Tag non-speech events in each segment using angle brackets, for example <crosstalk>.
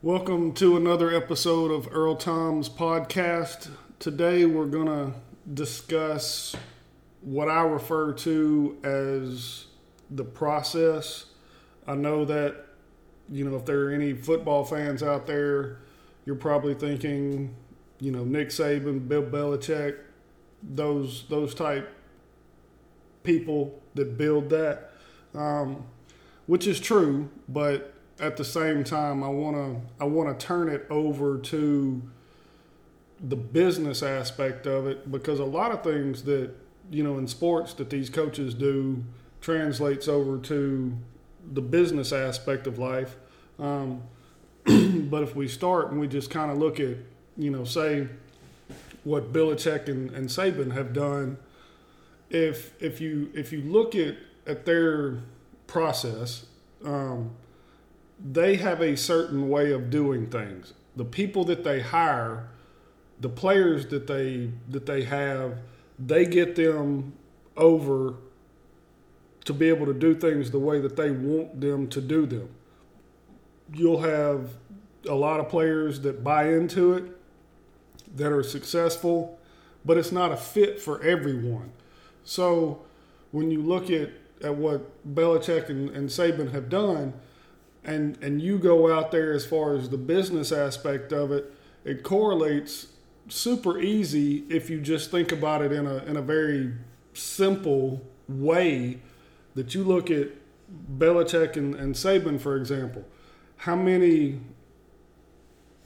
Welcome to another episode of Earl Tom's podcast. Today we're going to discuss what I refer to as the process. I know that, you know, if there are any football fans out there, you're probably thinking, you know, Nick Saban, Bill Belichick, those those type people that build that, um, which is true, but at the same time, I want to I want to turn it over to the business aspect of it because a lot of things that you know in sports that these coaches do translates over to the business aspect of life. Um, <clears throat> but if we start and we just kind of look at you know say what Belichick and, and Saban have done, if if you if you look at at their process. Um, they have a certain way of doing things. The people that they hire, the players that they that they have, they get them over to be able to do things the way that they want them to do them. You'll have a lot of players that buy into it that are successful, but it's not a fit for everyone. So when you look at, at what Belichick and, and Saban have done, and and you go out there as far as the business aspect of it, it correlates super easy if you just think about it in a in a very simple way that you look at Belichick and, and Saban, for example. How many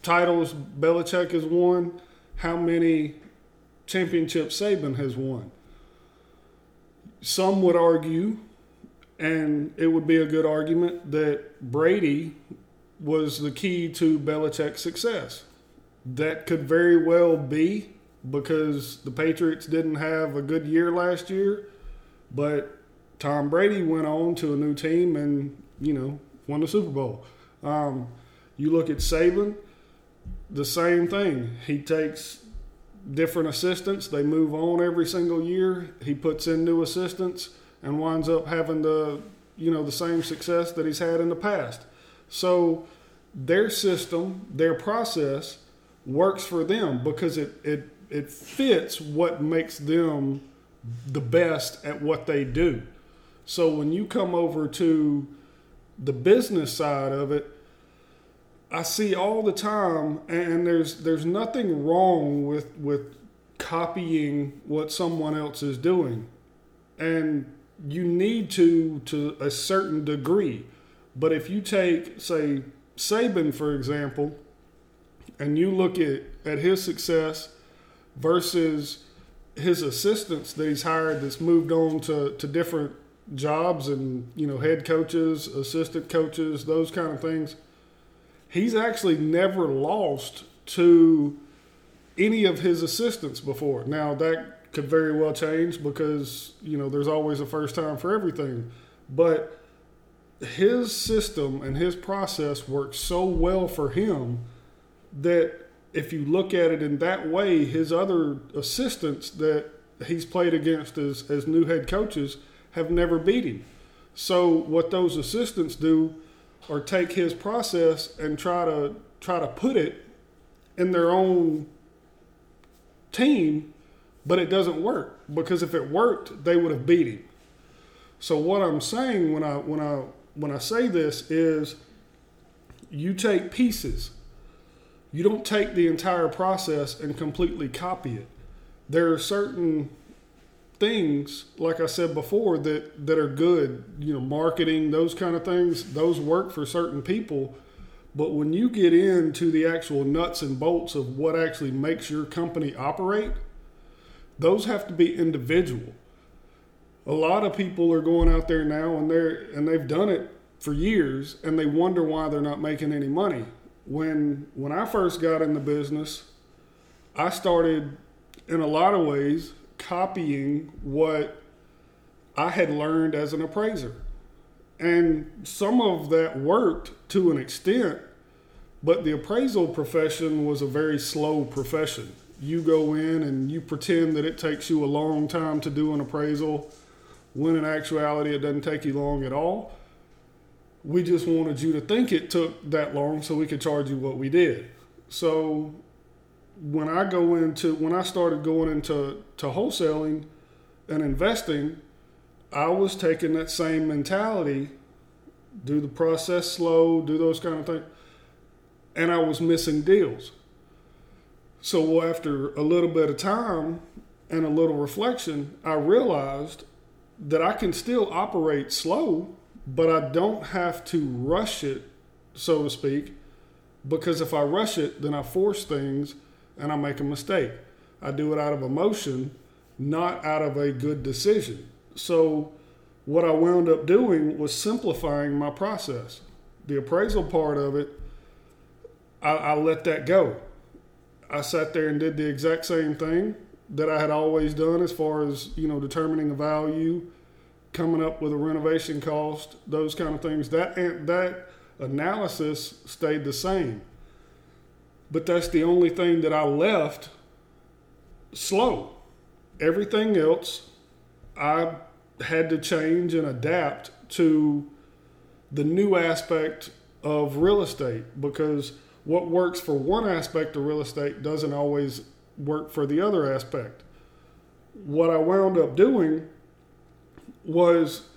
titles Belichick has won? How many championships Saban has won? Some would argue and it would be a good argument that Brady was the key to Belichick's success. That could very well be because the Patriots didn't have a good year last year, but Tom Brady went on to a new team and, you know, won the Super Bowl. Um, you look at Saban, the same thing. He takes different assistants, they move on every single year. He puts in new assistants and winds up having the you know the same success that he's had in the past. So their system, their process works for them because it it it fits what makes them the best at what they do. So when you come over to the business side of it, I see all the time and there's there's nothing wrong with with copying what someone else is doing. And you need to to a certain degree. But if you take, say, Saban, for example, and you look at, at his success versus his assistants that he's hired that's moved on to, to different jobs and, you know, head coaches, assistant coaches, those kind of things, he's actually never lost to any of his assistants before. Now, that could very well change because you know there's always a first time for everything. But his system and his process works so well for him that if you look at it in that way his other assistants that he's played against as, as new head coaches have never beat him. So what those assistants do or take his process and try to try to put it in their own team but it doesn't work because if it worked, they would have beat him. So what I'm saying when I when I when I say this is you take pieces. You don't take the entire process and completely copy it. There are certain things, like I said before, that, that are good, you know, marketing, those kind of things, those work for certain people. But when you get into the actual nuts and bolts of what actually makes your company operate, those have to be individual. A lot of people are going out there now and they're and they've done it for years and they wonder why they're not making any money. When when I first got in the business, I started in a lot of ways copying what I had learned as an appraiser. And some of that worked to an extent, but the appraisal profession was a very slow profession you go in and you pretend that it takes you a long time to do an appraisal when in actuality it doesn't take you long at all. We just wanted you to think it took that long so we could charge you what we did. So when I go into when I started going into to wholesaling and investing, I was taking that same mentality, do the process slow, do those kind of things, and I was missing deals. So after a little bit of time and a little reflection, I realized that I can still operate slow, but I don't have to rush it, so to speak, because if I rush it, then I force things and I make a mistake. I do it out of emotion, not out of a good decision. So, what I wound up doing was simplifying my process. The appraisal part of it, I, I let that go. I sat there and did the exact same thing that I had always done as far as, you know, determining a value, coming up with a renovation cost, those kind of things. That that analysis stayed the same. But that's the only thing that I left slow. Everything else I had to change and adapt to the new aspect of real estate because what works for one aspect of real estate doesn't always work for the other aspect. What I wound up doing was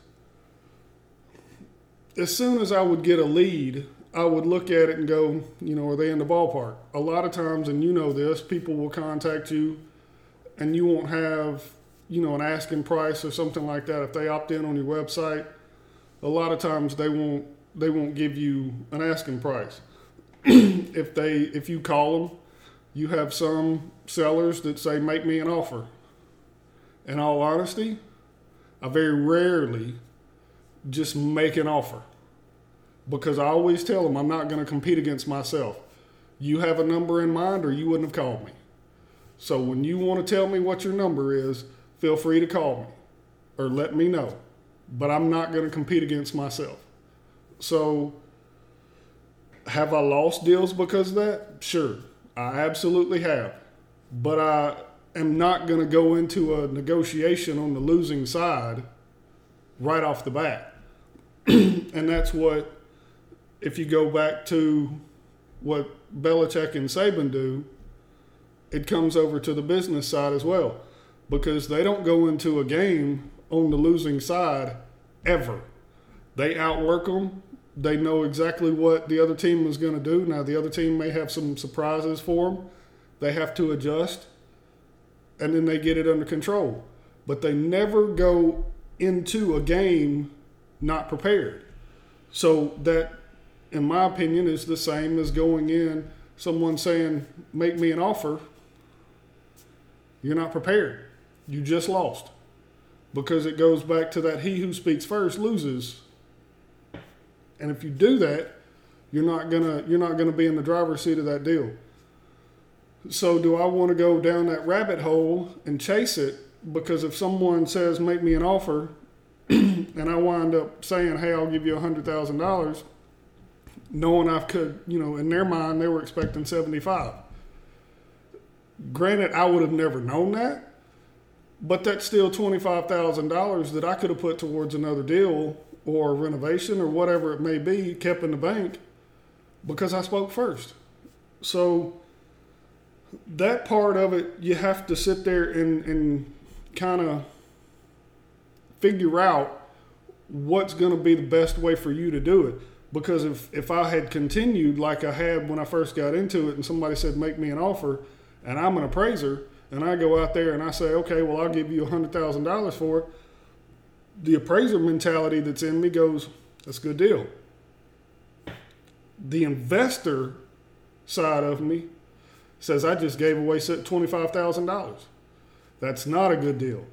as soon as I would get a lead, I would look at it and go, you know, are they in the ballpark? A lot of times, and you know this, people will contact you and you won't have, you know, an asking price or something like that. If they opt in on your website, a lot of times they won't they won't give you an asking price. <clears throat> if they if you call them, you have some sellers that say make me an offer. In all honesty, I very rarely just make an offer because I always tell them I'm not going to compete against myself. You have a number in mind or you wouldn't have called me. So when you want to tell me what your number is, feel free to call me or let me know. But I'm not going to compete against myself. So have I lost deals because of that? Sure, I absolutely have. But I am not going to go into a negotiation on the losing side right off the bat. <clears throat> and that's what, if you go back to what Belichick and Saban do, it comes over to the business side as well. Because they don't go into a game on the losing side ever. They outwork them they know exactly what the other team is going to do. Now, the other team may have some surprises for them. They have to adjust, and then they get it under control. But they never go into a game not prepared. So, that, in my opinion, is the same as going in, someone saying, Make me an offer. You're not prepared. You just lost. Because it goes back to that he who speaks first loses and if you do that, you're not gonna you're not gonna be in the driver's seat of that deal. So do I want to go down that rabbit hole and chase it? Because if someone says make me an offer, <clears throat> and I wind up saying, hey, I'll give you a hundred thousand dollars, knowing I could, you know, in their mind they were expecting seventy five. Granted, I would have never known that, but that's still twenty five thousand dollars that I could have put towards another deal or renovation or whatever it may be kept in the bank because I spoke first. So that part of it, you have to sit there and, and kind of figure out what's going to be the best way for you to do it. Because if, if I had continued like I had when I first got into it and somebody said, make me an offer, and I'm an appraiser, and I go out there and I say, okay, well, I'll give you $100,000 for it the appraiser mentality that's in me goes, that's a good deal. The investor side of me says, I just gave away $25,000. That's not a good deal.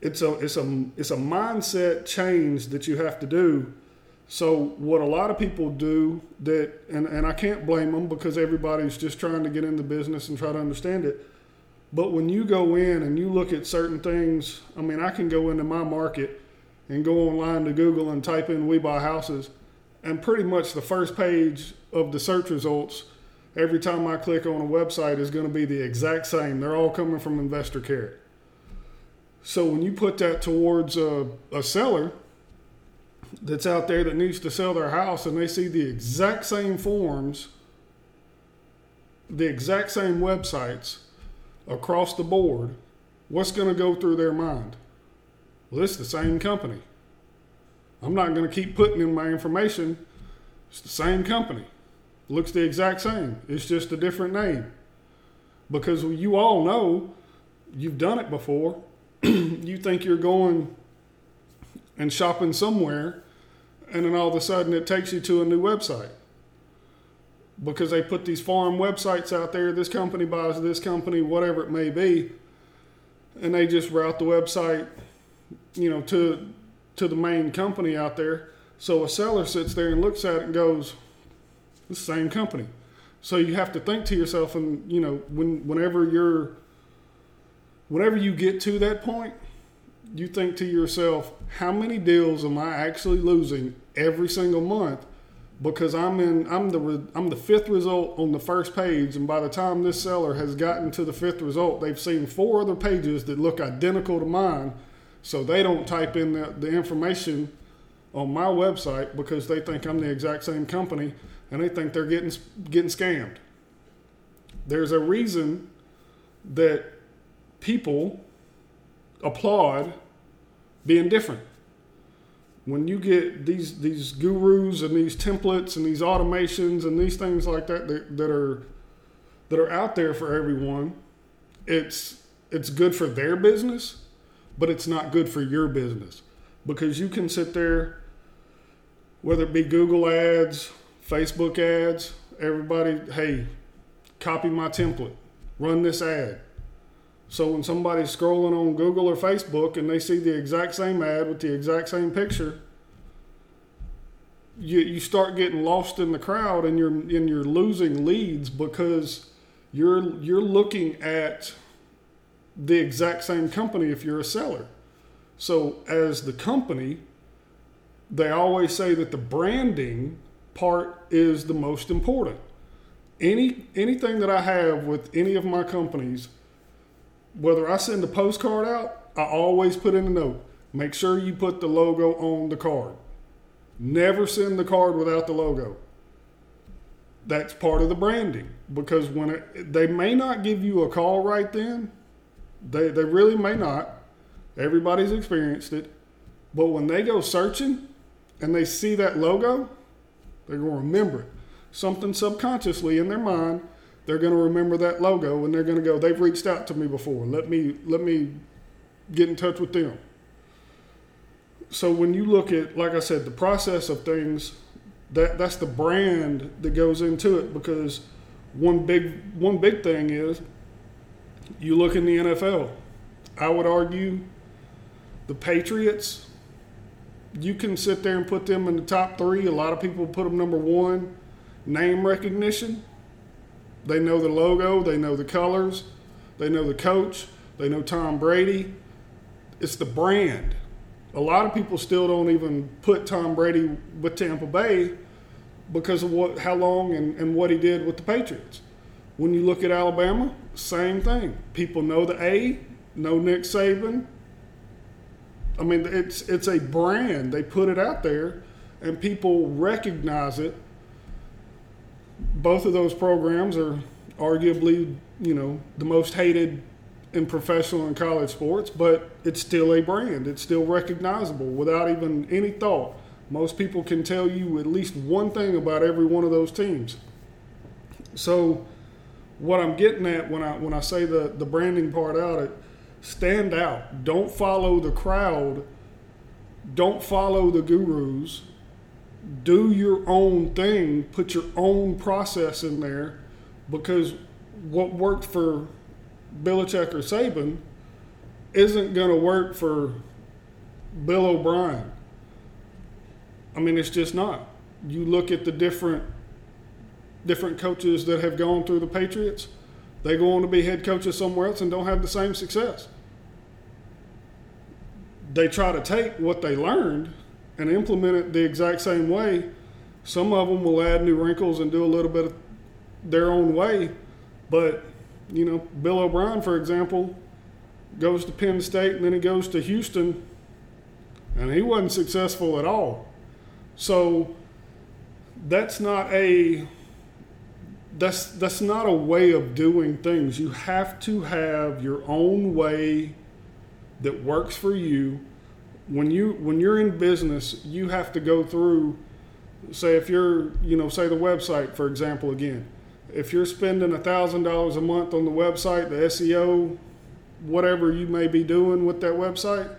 It's a, it's, a, it's a mindset change that you have to do. So, what a lot of people do that, and, and I can't blame them because everybody's just trying to get in the business and try to understand it but when you go in and you look at certain things, I mean, I can go into my market and go online to Google and type in "we buy houses," and pretty much the first page of the search results every time I click on a website is going to be the exact same. They're all coming from Investor Carrot. So when you put that towards a, a seller, that's out there that needs to sell their house and they see the exact same forms, the exact same websites across the board, what's going to go through their mind? Well, it's the same company. I'm not going to keep putting in my information. It's the same company. Looks the exact same. It's just a different name. Because you all know you've done it before. <clears throat> you think you're going and shopping somewhere, and then all of a sudden it takes you to a new website. Because they put these farm websites out there, this company buys this company, whatever it may be, and they just route the website, you know, to to the main company out there. So a seller sits there and looks at it and goes, the same company." So you have to think to yourself, and you know, when whenever you're, whenever you get to that point, you think to yourself, how many deals am I actually losing every single month? Because I'm in, I'm the, I'm the fifth result on the first page, and by the time this seller has gotten to the fifth result, they've seen four other pages that look identical to mine, so they don't type in the, the information on my website because they think I'm the exact same company and they think they're getting getting scammed. There's a reason that people applaud being different. When you get these these gurus and these templates and these automations and these things like that that, that are that are out there for everyone, it's it's good for their business, but it's not good for your business because you can sit there, whether it be Google ads, Facebook ads, everybody, hey, copy my template, run this ad. So when somebody's scrolling on Google or Facebook and they see the exact same ad with the exact same picture, you, you start getting lost in the crowd and you're and you're losing leads because you're you're looking at the exact same company if you're a seller. So as the company, they always say that the branding part is the most important. Any anything that I have with any of my companies, whether I send a postcard out, I always put in a note. Make sure you put the logo on the card. Never send the card without the logo. That's part of the branding because when it, they may not give you a call right then, they they really may not. Everybody's experienced it, but when they go searching and they see that logo, they're going to remember it. Something subconsciously in their mind, they're going to remember that logo and they're going to go, they've reached out to me before. Let me let me get in touch with them. So when you look at, like I said, the process of things, that that's the brand that goes into it because one big one big thing is you look in the NFL. I would argue the Patriots you can sit there and put them in the top three. A lot of people put them number one. Name recognition. They know the logo, they know the colors, they know the coach, they know Tom Brady. It's the brand. A lot of people still don't even put Tom Brady with Tampa Bay because of what, how long and, and what he did with the Patriots. When you look at Alabama, same thing. People know the A, know Nick Saban, I mean, it's it's a brand. They put it out there, and people recognize it. Both of those programs are arguably, you know, the most hated in professional and college sports, but it's still a brand. It's still recognizable without even any thought. Most people can tell you at least one thing about every one of those teams. So, what I'm getting at when I when I say the the branding part out, it stand out. Don't follow the crowd. Don't follow the gurus. Do your own thing. Put your own process in there because what worked for Belichick or Saban isn't going to work for Bill O'Brien. I mean, it's just not. You look at the different different coaches that have gone through the Patriots they go on to be head coaches somewhere else and don't have the same success. They try to take what they learned and implement it the exact same way. Some of them will add new wrinkles and do a little bit of their own way. But, you know, Bill O'Brien, for example, goes to Penn State and then he goes to Houston, and he wasn't successful at all. So that's not a that's that's not a way of doing things. You have to have your own way that works for you. When you when you're in business, you have to go through say if you're, you know, say the website for example again. If you're spending a $1000 a month on the website, the SEO, whatever you may be doing with that website,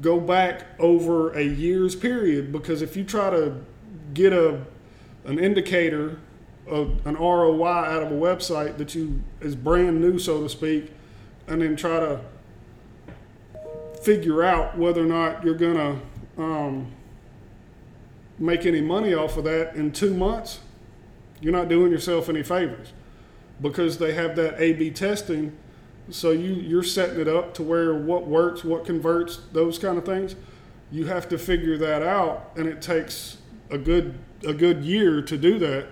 go back over a year's period because if you try to get a an indicator of an ROI out of a website that you is brand new, so to speak, and then try to figure out whether or not you're gonna um, make any money off of that in two months, you're not doing yourself any favors because they have that A/B testing. So you you're setting it up to where what works, what converts, those kind of things. You have to figure that out, and it takes a good a good year to do that.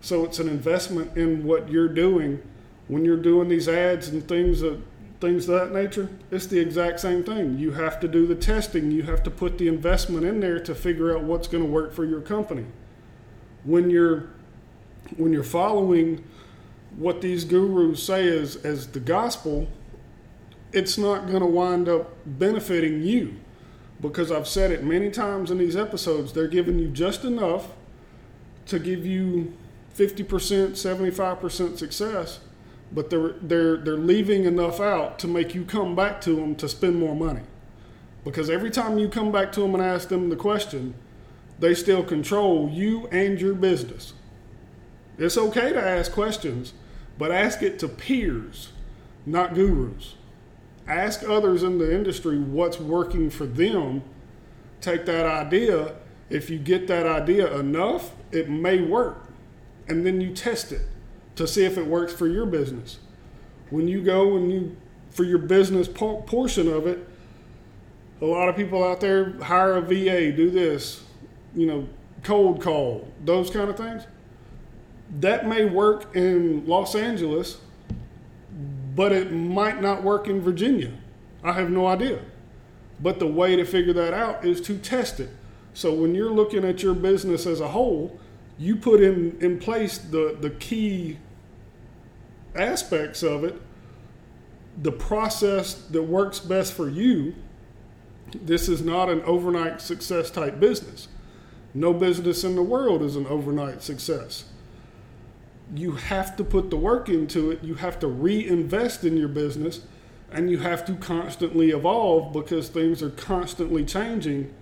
So it's an investment in what you're doing when you're doing these ads and things that things of that nature. It's the exact same thing. You have to do the testing. You have to put the investment in there to figure out what's going to work for your company. When you're when you're following what these gurus say as as the gospel, it's not going to wind up benefiting you because I've said it many times in these episodes. They're giving you just enough to give you 50%, 75% success, but they're, they're, they're leaving enough out to make you come back to them to spend more money. Because every time you come back to them and ask them the question, they still control you and your business. It's okay to ask questions, but ask it to peers, not gurus. Ask others in the industry what's working for them. Take that idea. If you get that idea enough, it may work. And then you test it to see if it works for your business. When you go and you, for your business portion of it, a lot of people out there hire a VA, do this, you know, cold call, those kind of things. That may work in Los Angeles but it might not work in Virginia. I have no idea. But the way to figure that out is to test it. So when you're looking at your business as a whole, you put in, in place the, the key aspects of it, the process that works best for you. This is not an overnight success type business. No business in the world is an overnight success you have to put the work into it. You have to reinvest in your business and you have to constantly evolve because things are constantly changing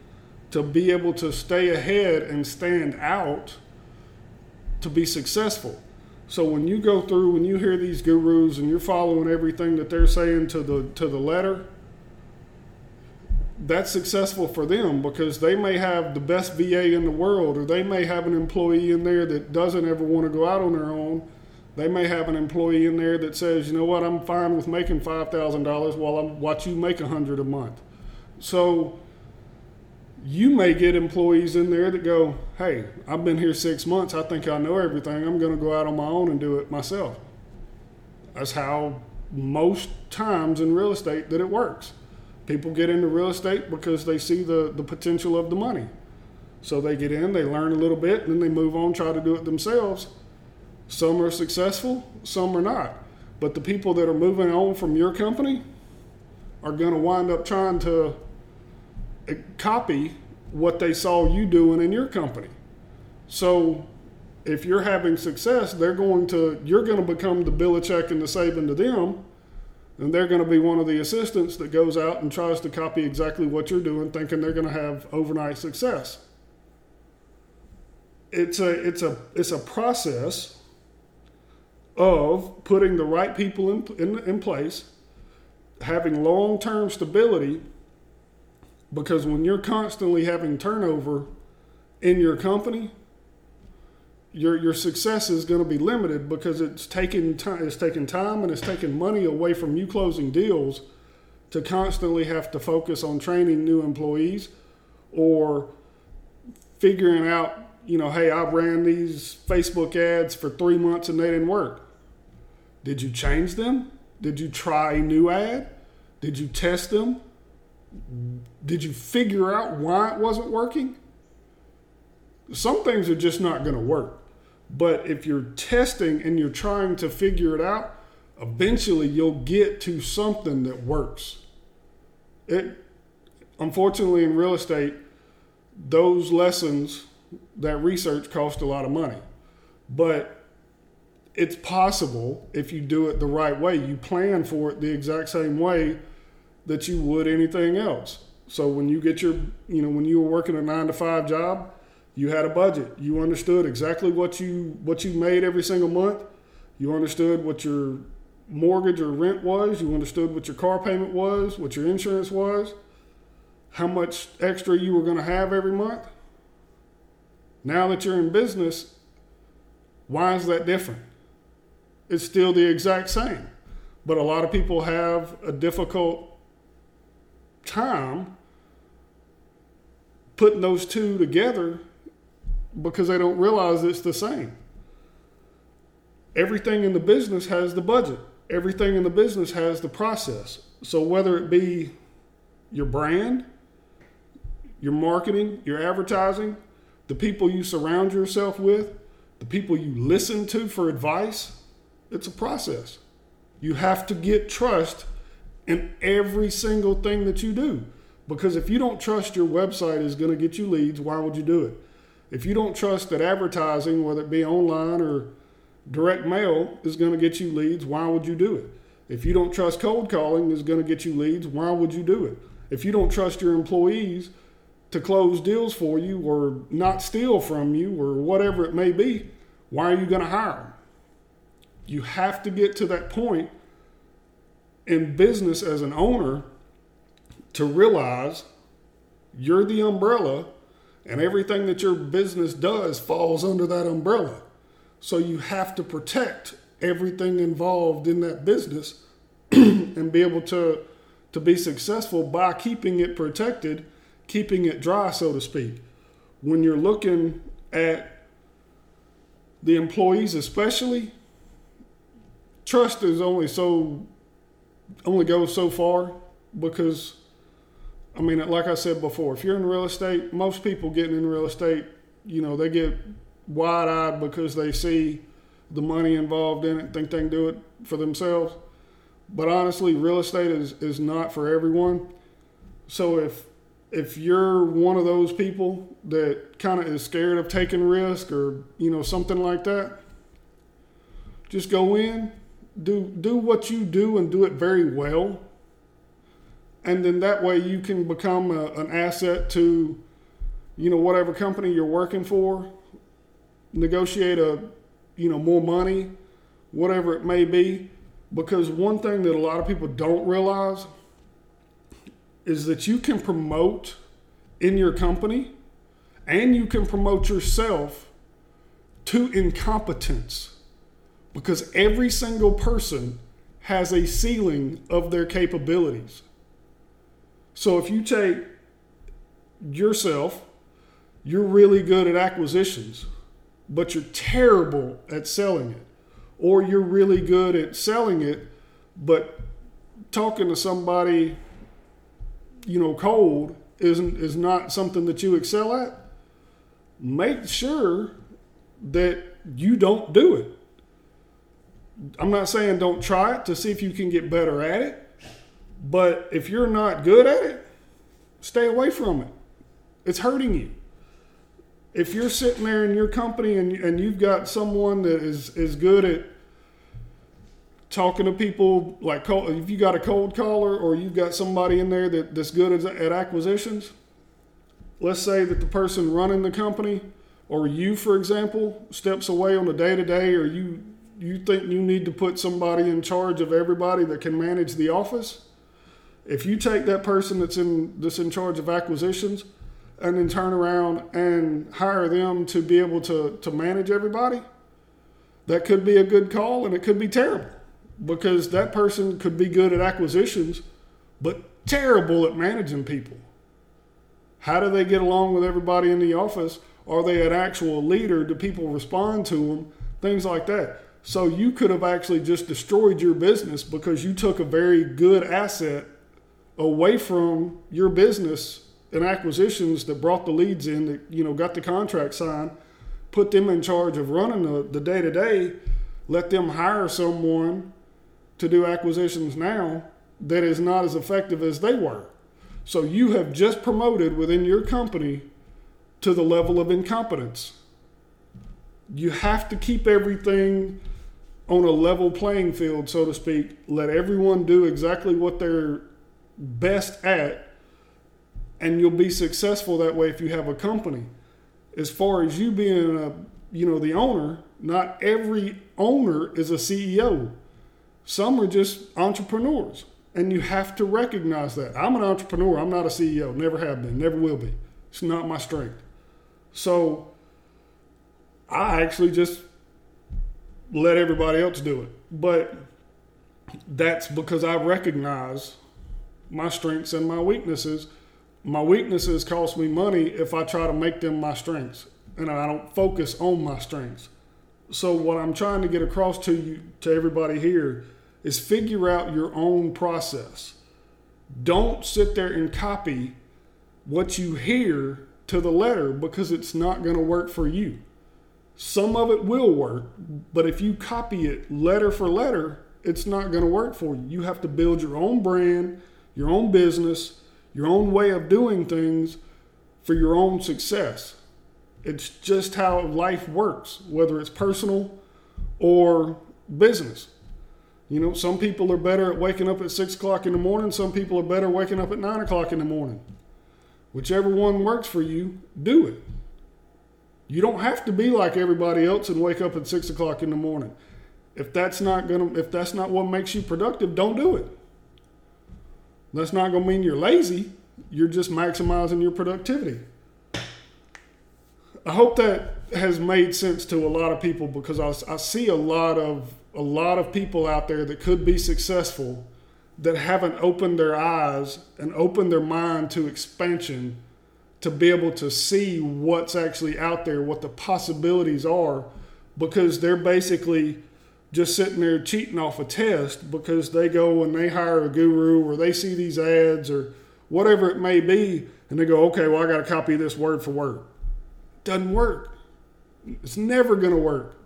to be able to stay ahead and stand out to be successful. So when you go through when you hear these gurus and you're following everything that they're saying to the to the letter, that's successful for them because they may have the best VA in the world, or they may have an employee in there that doesn't ever want to go out on their own. They may have an employee in there that says, you know what, I'm fine with making five thousand dollars while I'm watch you make a hundred a month. So you may get employees in there that go, hey, I've been here six months. I think I know everything. I'm going to go out on my own and do it myself. That's how most times in real estate that it works. People get into real estate because they see the, the potential of the money. So they get in, they learn a little bit, and then they move on, try to do it themselves. Some are successful, some are not. But the people that are moving on from your company are going to wind up trying to copy what they saw you doing in your company. So if you're having success, they're going to you're going to become the bill Belichick and the Saban to them and they're going to be one of the assistants that goes out and tries to copy exactly what you're doing, thinking they're going to have overnight success. It's a it's a it's a process of putting the right people in in, in place, having long term stability. Because when you're constantly having turnover in your company, your your success is going to be limited because it's taking time it's taking time and it's taking money away from you closing deals to constantly have to focus on training new employees or figuring out you know hey i ran these facebook ads for three months and they didn't work. Did you change them? Did you try a new ad? Did you test them did you figure out why it wasn't working Some things are just not going to work. But if you're testing and you're trying to figure it out, eventually you'll get to something that works. It unfortunately in real estate, those lessons, that research cost a lot of money. But it's possible if you do it the right way. You plan for it the exact same way that you would anything else. So when you get your, you know, when you were working a nine to five job, you had a budget. You understood exactly what you what you made every single month. You understood what your mortgage or rent was. You understood what your car payment was, what your insurance was, how much extra you were going to have every month. Now that you're in business, why is that different? It's still the exact same. But a lot of people have a difficult time putting those two together because they don't realize it's the same. Everything in the business has the budget, everything in the business has the process. So, whether it be your brand, your marketing, your advertising, the people you surround yourself with, the people you listen to for advice, it's a process. You have to get trust in every single thing that you do. Because if you don't trust your website is going to get you leads, why would you do it? If you don't trust that advertising, whether it be online or direct mail, is going to get you leads, why would you do it? If you don't trust cold calling is going to get you leads, why would you do it? If you don't trust your employees to close deals for you or not steal from you or whatever it may be, why are you going to hire them? You have to get to that point in business as an owner to realize you're the umbrella and everything that your business does falls under that umbrella. So you have to protect everything involved in that business <clears throat> and be able to to be successful by keeping it protected keeping it dry, so to speak. When you're looking at the employees, especially, trust is only so only goes so far because I mean, like I said before, if you're in real estate, most people getting in real estate, you know, they get wide eyed because they see the money involved in it, think they can do it for themselves. But honestly, real estate is, is not for everyone. So if if you're one of those people that kind of is scared of taking risk or you know something like that just go in do do what you do and do it very well. And then that way you can become a, an asset to you know whatever company you're working for. Negotiate a you know more money whatever it may be. Because one thing that a lot of people don't realize is that you can promote in your company and you can promote yourself to incompetence because every single person has a ceiling of their capabilities. So if you take yourself, you're really good at acquisitions, but you're terrible at selling it. Or you're really good at selling it, but talking to somebody you know, cold isn't is not something that you excel at, make sure that you don't do it. I'm not saying don't try it to see if you can get better at it, but if you're not good at it, stay away from it. It's hurting you. If you're sitting there in your company and, and you've got someone that is, is good at talking to people like if you got a cold caller or you've got somebody in there that, that's good at, at acquisitions let's say that the person running the company or you for example steps away on a day to day or you you think you need to put somebody in charge of everybody that can manage the office if you take that person that's in that's in charge of acquisitions and then turn around and hire them to be able to to manage everybody that could be a good call and it could be terrible because that person could be good at acquisitions, but terrible at managing people. How do they get along with everybody in the office? Are they an actual leader? Do people respond to them? Things like that. So you could have actually just destroyed your business because you took a very good asset away from your business and acquisitions that brought the leads in, that you know got the contract signed, put them in charge of running the day to day. Let them hire someone to do acquisitions now that is not as effective as they were. So you have just promoted within your company to the level of incompetence. You have to keep everything on a level playing field, so to speak. Let everyone do exactly what they're best at, and you'll be successful that way if you have a company. As far as you being a, you know, the owner, not every owner is a CEO. Some are just entrepreneurs, and you have to recognize that. I'm an entrepreneur. I'm not a CEO. Never have been. Never will be. It's not my strength. So I actually just let everybody else do it. But that's because I recognize my strengths and my weaknesses. My weaknesses cost me money if I try to make them my strengths and I don't focus on my strengths. So what I'm trying to get across to you to everybody here is figure out your own process. Don't sit there and copy what you hear to the letter because it's not going to work for you. Some of it will work, but if you copy it letter for letter, it's not going to work for you. You have to build your own brand, your own business, your own way of doing things for your own success. It's just how life works, whether it's personal or business. You know, some people are better at waking up at six o'clock in the morning, some people are better waking up at nine o'clock in the morning. Whichever one works for you, do it. You don't have to be like everybody else and wake up at six o'clock in the morning. If that's not gonna, if that's not what makes you productive, don't do it. That's not gonna mean you're lazy. You're just maximizing your productivity. I hope that has made sense to a lot of people because I, I see a lot of a lot of people out there that could be successful that haven't opened their eyes and opened their mind to expansion to be able to see what's actually out there, what the possibilities are, because they're basically just sitting there cheating off a test because they go and they hire a guru or they see these ads or whatever it may be, and they go, okay, well, I got to copy this word for word. Doesn't work. It's never going to work.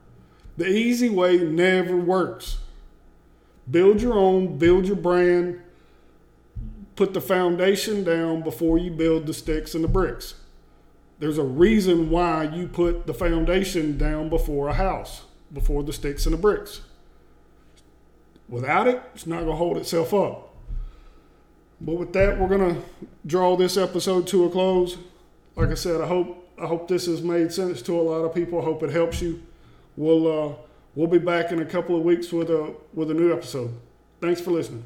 The easy way never works. Build your own, build your brand, put the foundation down before you build the sticks and the bricks. There's a reason why you put the foundation down before a house, before the sticks and the bricks. Without it, it's not going to hold itself up. But with that, we're going to draw this episode to a close. Like I said, I hope I hope this has made sense to a lot of people. I hope it helps you. We'll uh, we'll be back in a couple of weeks with a with a new episode. Thanks for listening.